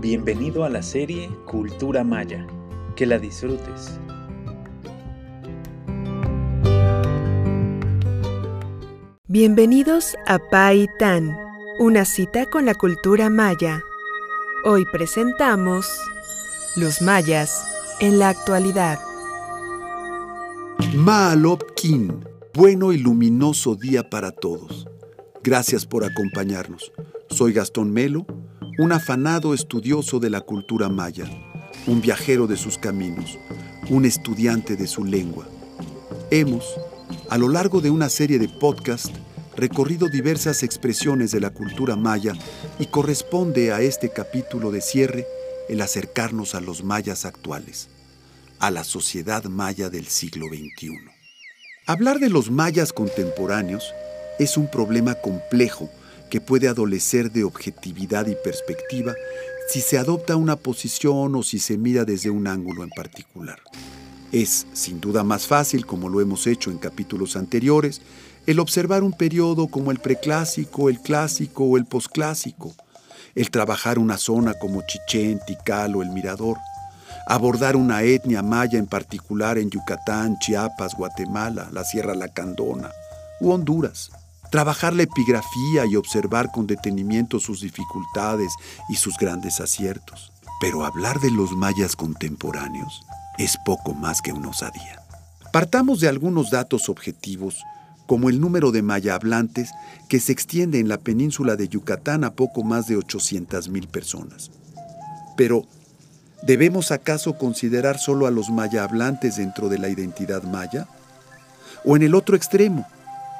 Bienvenido a la serie Cultura Maya. Que la disfrutes. Bienvenidos a Pai Tan, una cita con la cultura maya. Hoy presentamos los mayas en la actualidad. Maalopkin, bueno y luminoso día para todos. Gracias por acompañarnos. Soy Gastón Melo un afanado estudioso de la cultura maya, un viajero de sus caminos, un estudiante de su lengua. Hemos, a lo largo de una serie de podcasts, recorrido diversas expresiones de la cultura maya y corresponde a este capítulo de cierre el acercarnos a los mayas actuales, a la sociedad maya del siglo XXI. Hablar de los mayas contemporáneos es un problema complejo que puede adolecer de objetividad y perspectiva si se adopta una posición o si se mira desde un ángulo en particular. Es, sin duda, más fácil, como lo hemos hecho en capítulos anteriores, el observar un periodo como el preclásico, el clásico o el posclásico, el trabajar una zona como Chichén, Tikal o el Mirador, abordar una etnia maya en particular en Yucatán, Chiapas, Guatemala, la Sierra Lacandona u Honduras trabajar la epigrafía y observar con detenimiento sus dificultades y sus grandes aciertos. Pero hablar de los mayas contemporáneos es poco más que una osadía. Partamos de algunos datos objetivos, como el número de maya hablantes que se extiende en la península de Yucatán a poco más de 800.000 personas. Pero, ¿debemos acaso considerar solo a los maya hablantes dentro de la identidad maya? ¿O en el otro extremo,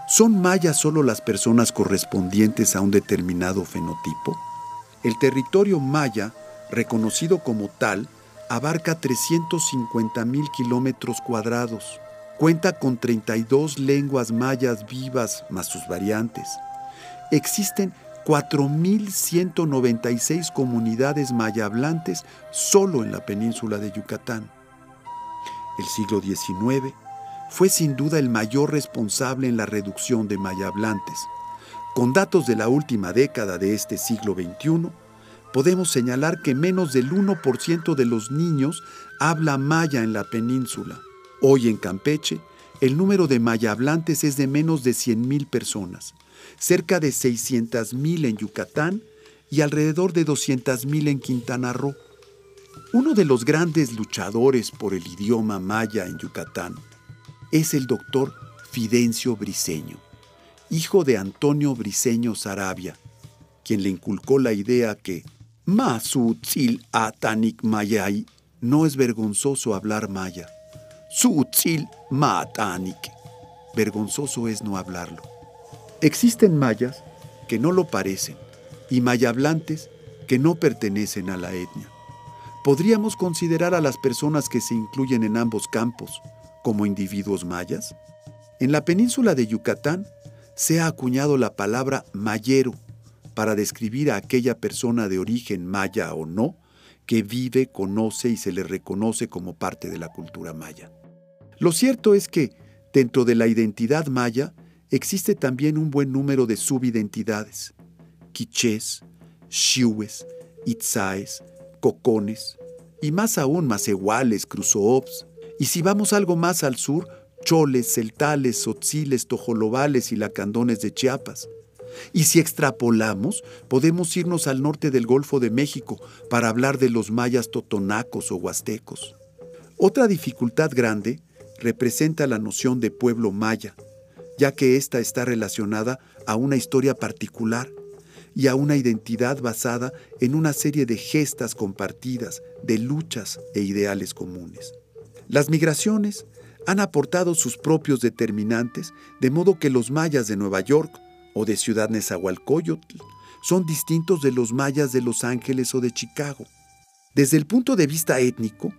¿Son mayas solo las personas correspondientes a un determinado fenotipo? El territorio maya, reconocido como tal, abarca 350 mil kilómetros cuadrados. Cuenta con 32 lenguas mayas vivas más sus variantes. Existen 4.196 comunidades maya hablantes solo en la península de Yucatán. El siglo XIX fue sin duda el mayor responsable en la reducción de maya hablantes. Con datos de la última década de este siglo XXI, podemos señalar que menos del 1% de los niños habla maya en la península. Hoy en Campeche, el número de maya hablantes es de menos de 100.000 personas, cerca de 600.000 en Yucatán y alrededor de 200.000 en Quintana Roo. Uno de los grandes luchadores por el idioma maya en Yucatán, es el doctor Fidencio Briceño, hijo de Antonio Briceño Sarabia, quien le inculcó la idea que Masutzil Atanik Mayay no es vergonzoso hablar maya. Sutzil Matanik. Vergonzoso es no hablarlo. Existen mayas que no lo parecen y mayablantes que no pertenecen a la etnia. Podríamos considerar a las personas que se incluyen en ambos campos, como individuos mayas? En la península de Yucatán se ha acuñado la palabra mayero para describir a aquella persona de origen maya o no que vive, conoce y se le reconoce como parte de la cultura maya. Lo cierto es que, dentro de la identidad maya, existe también un buen número de subidentidades. Quichés, xiues, itzaes, cocones, y más aún macehuales, cruzoops, y si vamos algo más al sur, choles, celtales, sotziles, tojolobales y lacandones de Chiapas. Y si extrapolamos, podemos irnos al norte del Golfo de México para hablar de los mayas totonacos o huastecos. Otra dificultad grande representa la noción de pueblo maya, ya que ésta está relacionada a una historia particular y a una identidad basada en una serie de gestas compartidas, de luchas e ideales comunes. Las migraciones han aportado sus propios determinantes, de modo que los mayas de Nueva York o de Ciudad Nezahualcóyotl son distintos de los mayas de Los Ángeles o de Chicago. Desde el punto de vista étnico,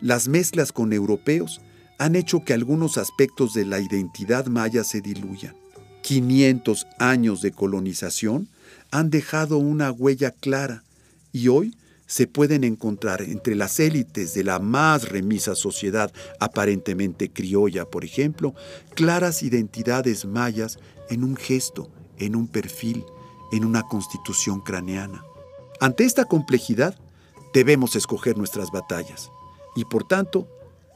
las mezclas con europeos han hecho que algunos aspectos de la identidad maya se diluyan. 500 años de colonización han dejado una huella clara y hoy se pueden encontrar entre las élites de la más remisa sociedad aparentemente criolla, por ejemplo, claras identidades mayas en un gesto, en un perfil, en una constitución craneana. Ante esta complejidad, debemos escoger nuestras batallas y por tanto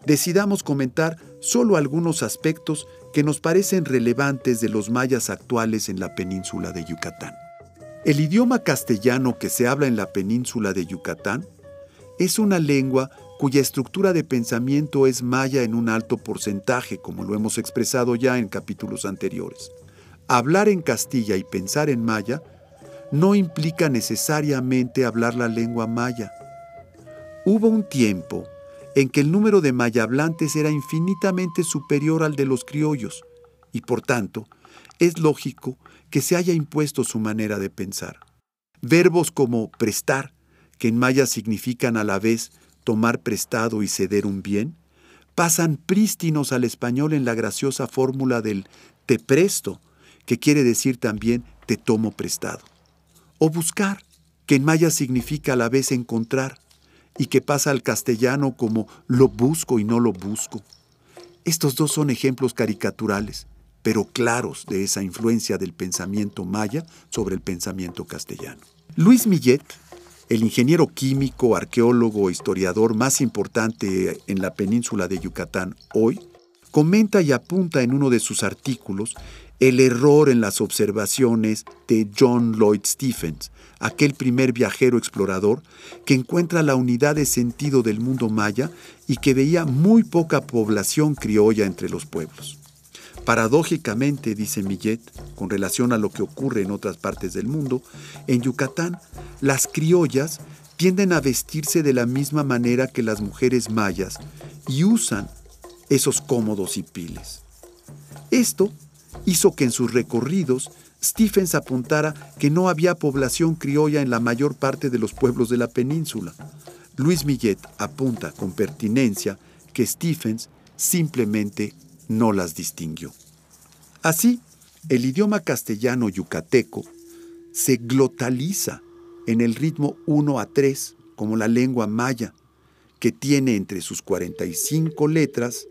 decidamos comentar solo algunos aspectos que nos parecen relevantes de los mayas actuales en la península de Yucatán. El idioma castellano que se habla en la península de Yucatán es una lengua cuya estructura de pensamiento es maya en un alto porcentaje, como lo hemos expresado ya en capítulos anteriores. Hablar en Castilla y pensar en maya no implica necesariamente hablar la lengua maya. Hubo un tiempo en que el número de mayablantes era infinitamente superior al de los criollos, y por tanto, es lógico que se haya impuesto su manera de pensar. Verbos como prestar, que en maya significan a la vez tomar prestado y ceder un bien, pasan prístinos al español en la graciosa fórmula del te presto, que quiere decir también te tomo prestado. O buscar, que en maya significa a la vez encontrar, y que pasa al castellano como lo busco y no lo busco. Estos dos son ejemplos caricaturales, pero claros de esa influencia del pensamiento maya sobre el pensamiento castellano. Luis Millet, el ingeniero químico, arqueólogo, historiador más importante en la península de Yucatán hoy, comenta y apunta en uno de sus artículos el error en las observaciones de John Lloyd Stephens, aquel primer viajero explorador que encuentra la unidad de sentido del mundo maya y que veía muy poca población criolla entre los pueblos. Paradójicamente, dice Millet, con relación a lo que ocurre en otras partes del mundo, en Yucatán las criollas tienden a vestirse de la misma manera que las mujeres mayas y usan esos cómodos hipiles. Esto hizo que en sus recorridos Stephens apuntara que no había población criolla en la mayor parte de los pueblos de la península. Luis Millet apunta con pertinencia que Stephens simplemente no las distinguió. Así, el idioma castellano yucateco se glotaliza en el ritmo 1 a 3, como la lengua maya, que tiene entre sus 45 letras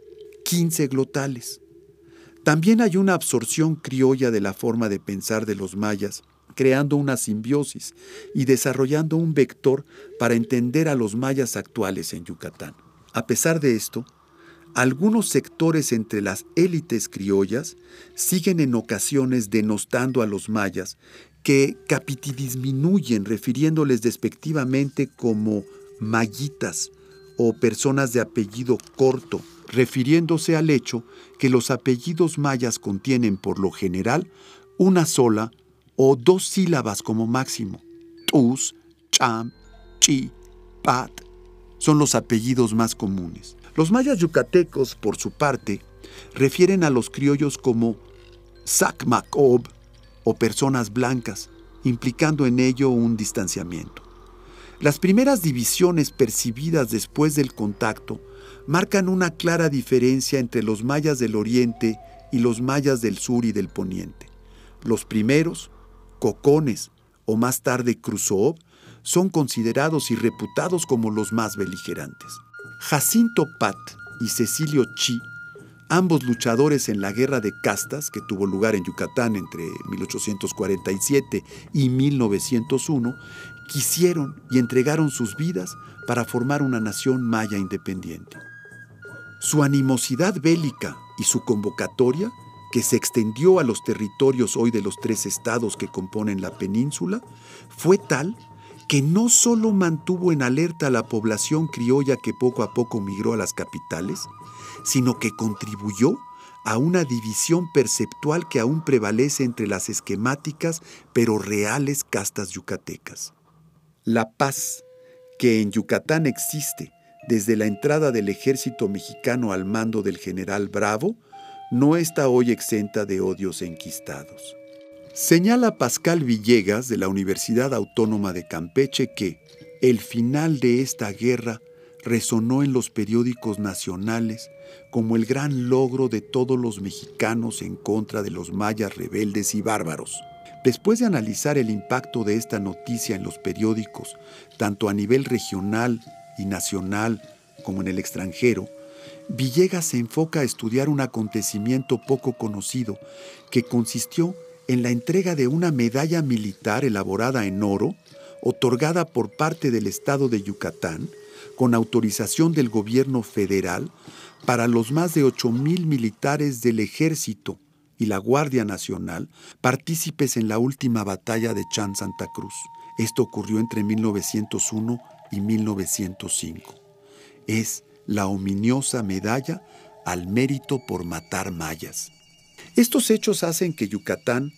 15 glotales. También hay una absorción criolla de la forma de pensar de los mayas, creando una simbiosis y desarrollando un vector para entender a los mayas actuales en Yucatán. A pesar de esto, algunos sectores entre las élites criollas siguen en ocasiones denostando a los mayas, que capitidisminuyen refiriéndoles despectivamente como mayitas o personas de apellido corto, refiriéndose al hecho que los apellidos mayas contienen por lo general una sola o dos sílabas como máximo. Tus, Cham, Chi, Pat son los apellidos más comunes. Los mayas yucatecos, por su parte, refieren a los criollos como Sacmacob o personas blancas, implicando en ello un distanciamiento. Las primeras divisiones percibidas después del contacto marcan una clara diferencia entre los mayas del oriente y los mayas del sur y del poniente. Los primeros, Cocones o más tarde Crusoe, son considerados y reputados como los más beligerantes. Jacinto Pat y Cecilio Chi, ambos luchadores en la guerra de castas que tuvo lugar en Yucatán entre 1847 y 1901, quisieron y entregaron sus vidas para formar una nación maya independiente. Su animosidad bélica y su convocatoria, que se extendió a los territorios hoy de los tres estados que componen la península, fue tal que no solo mantuvo en alerta a la población criolla que poco a poco migró a las capitales, sino que contribuyó a una división perceptual que aún prevalece entre las esquemáticas pero reales castas yucatecas. La paz que en Yucatán existe desde la entrada del ejército mexicano al mando del general Bravo, no está hoy exenta de odios enquistados. Señala Pascal Villegas de la Universidad Autónoma de Campeche que el final de esta guerra resonó en los periódicos nacionales como el gran logro de todos los mexicanos en contra de los mayas rebeldes y bárbaros. Después de analizar el impacto de esta noticia en los periódicos, tanto a nivel regional y nacional como en el extranjero, Villegas se enfoca a estudiar un acontecimiento poco conocido que consistió en la entrega de una medalla militar elaborada en oro otorgada por parte del Estado de Yucatán, con autorización del gobierno federal, para los más de 8.000 militares del ejército y la Guardia Nacional partícipes en la última batalla de Chan Santa Cruz. Esto ocurrió entre 1901 y 1905. Es la ominiosa medalla al mérito por matar mayas. Estos hechos hacen que Yucatán,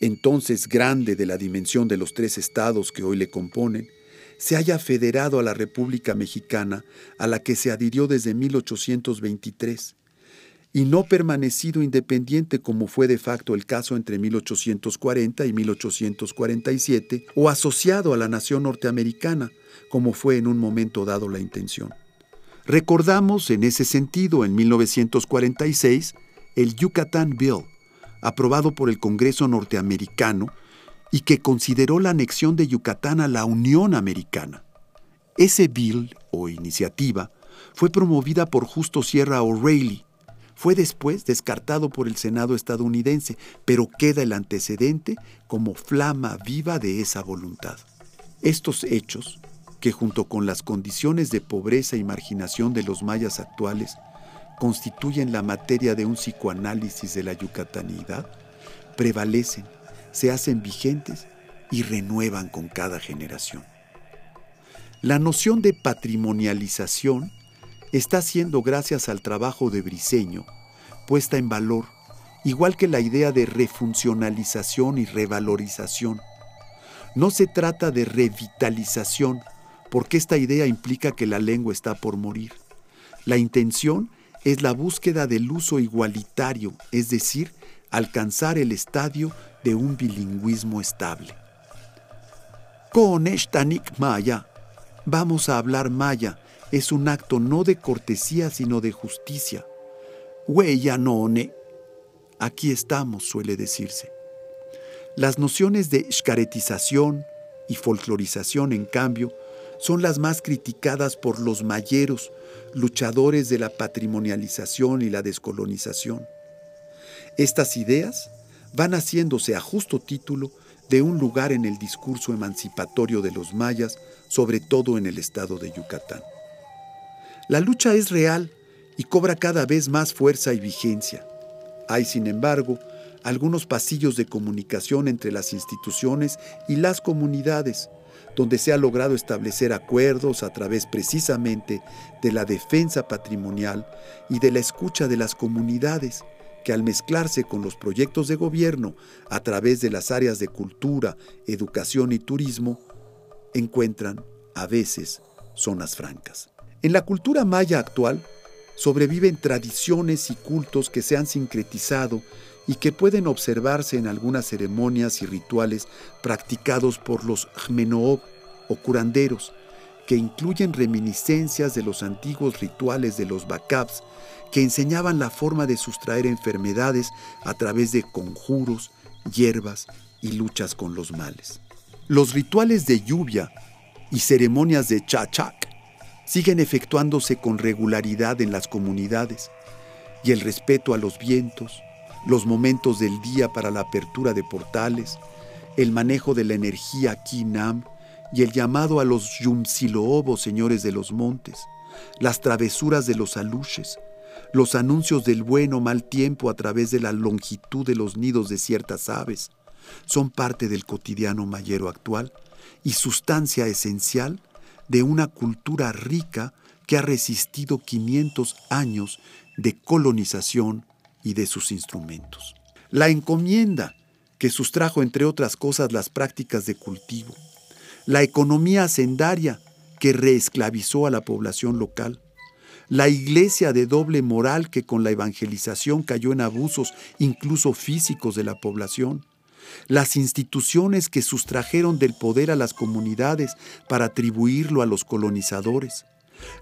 entonces grande de la dimensión de los tres estados que hoy le componen, se haya federado a la República Mexicana, a la que se adhirió desde 1823, y no permanecido independiente como fue de facto el caso entre 1840 y 1847, o asociado a la nación norteamericana, como fue en un momento dado la intención. Recordamos en ese sentido en 1946 el Yucatán Bill, aprobado por el Congreso norteamericano y que consideró la anexión de Yucatán a la Unión Americana. Ese bill o iniciativa fue promovida por Justo Sierra O'Reilly. Fue después descartado por el Senado estadounidense, pero queda el antecedente como flama viva de esa voluntad. Estos hechos que junto con las condiciones de pobreza y marginación de los mayas actuales constituyen la materia de un psicoanálisis de la yucatanidad, prevalecen, se hacen vigentes y renuevan con cada generación. La noción de patrimonialización está siendo, gracias al trabajo de Briceño, puesta en valor, igual que la idea de refuncionalización y revalorización. No se trata de revitalización, porque esta idea implica que la lengua está por morir. La intención es la búsqueda del uso igualitario, es decir, alcanzar el estadio de un bilingüismo estable. Con Eshtanik Maya, vamos a hablar maya, es un acto no de cortesía sino de justicia. Huella. Aquí estamos, suele decirse. Las nociones de shkaretización y folclorización, en cambio, son las más criticadas por los mayeros, luchadores de la patrimonialización y la descolonización. Estas ideas van haciéndose a justo título de un lugar en el discurso emancipatorio de los mayas, sobre todo en el estado de Yucatán. La lucha es real y cobra cada vez más fuerza y vigencia. Hay, sin embargo, algunos pasillos de comunicación entre las instituciones y las comunidades, donde se ha logrado establecer acuerdos a través precisamente de la defensa patrimonial y de la escucha de las comunidades, que al mezclarse con los proyectos de gobierno a través de las áreas de cultura, educación y turismo, encuentran a veces zonas francas. En la cultura maya actual sobreviven tradiciones y cultos que se han sincretizado y que pueden observarse en algunas ceremonias y rituales practicados por los jmenoob o curanderos, que incluyen reminiscencias de los antiguos rituales de los Bacabs, que enseñaban la forma de sustraer enfermedades a través de conjuros, hierbas y luchas con los males. Los rituales de lluvia y ceremonias de chachak siguen efectuándose con regularidad en las comunidades, y el respeto a los vientos, los momentos del día para la apertura de portales, el manejo de la energía Kinam y el llamado a los Yumsiloobos, señores de los montes, las travesuras de los aluches, los anuncios del buen o mal tiempo a través de la longitud de los nidos de ciertas aves, son parte del cotidiano mayero actual y sustancia esencial de una cultura rica que ha resistido 500 años de colonización y de sus instrumentos. La encomienda, que sustrajo entre otras cosas las prácticas de cultivo. La economía hacendaria, que reesclavizó a la población local. La iglesia de doble moral que con la evangelización cayó en abusos incluso físicos de la población. Las instituciones que sustrajeron del poder a las comunidades para atribuirlo a los colonizadores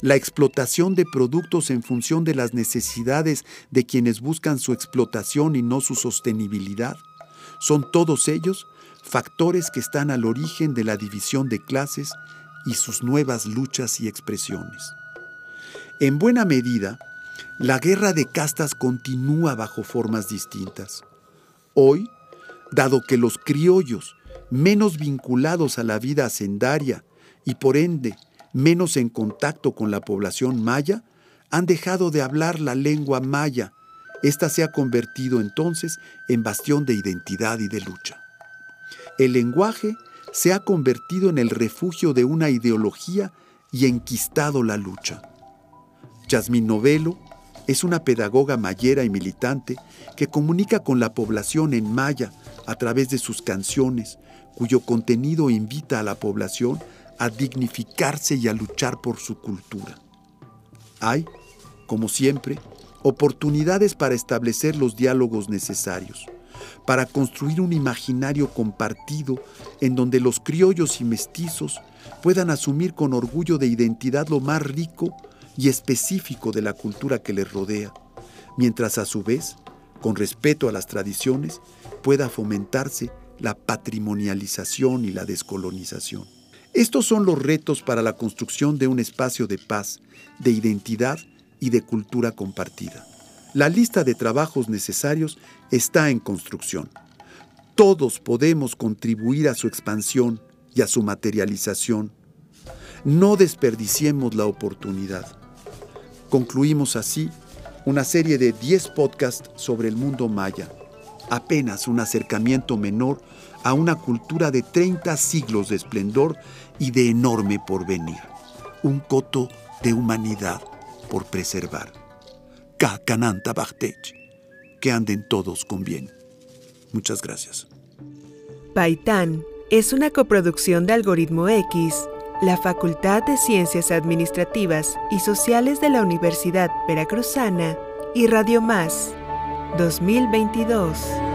la explotación de productos en función de las necesidades de quienes buscan su explotación y no su sostenibilidad. Son todos ellos factores que están al origen de la división de clases y sus nuevas luchas y expresiones. En buena medida, la guerra de castas continúa bajo formas distintas. Hoy, dado que los criollos menos vinculados a la vida hacendaria y por ende menos en contacto con la población maya, han dejado de hablar la lengua maya. Esta se ha convertido entonces en bastión de identidad y de lucha. El lenguaje se ha convertido en el refugio de una ideología y enquistado la lucha. Yasmín Novelo es una pedagoga mayera y militante que comunica con la población en maya a través de sus canciones, cuyo contenido invita a la población a dignificarse y a luchar por su cultura. Hay, como siempre, oportunidades para establecer los diálogos necesarios, para construir un imaginario compartido en donde los criollos y mestizos puedan asumir con orgullo de identidad lo más rico y específico de la cultura que les rodea, mientras a su vez, con respeto a las tradiciones, pueda fomentarse la patrimonialización y la descolonización. Estos son los retos para la construcción de un espacio de paz, de identidad y de cultura compartida. La lista de trabajos necesarios está en construcción. Todos podemos contribuir a su expansión y a su materialización. No desperdiciemos la oportunidad. Concluimos así una serie de 10 podcasts sobre el mundo maya, apenas un acercamiento menor a una cultura de 30 siglos de esplendor y de enorme porvenir, un coto de humanidad por preservar. Kakananta Bachtech, que anden todos con bien. Muchas gracias. Paitán es una coproducción de Algoritmo X la Facultad de Ciencias Administrativas y Sociales de la Universidad Veracruzana y Radio Más 2022.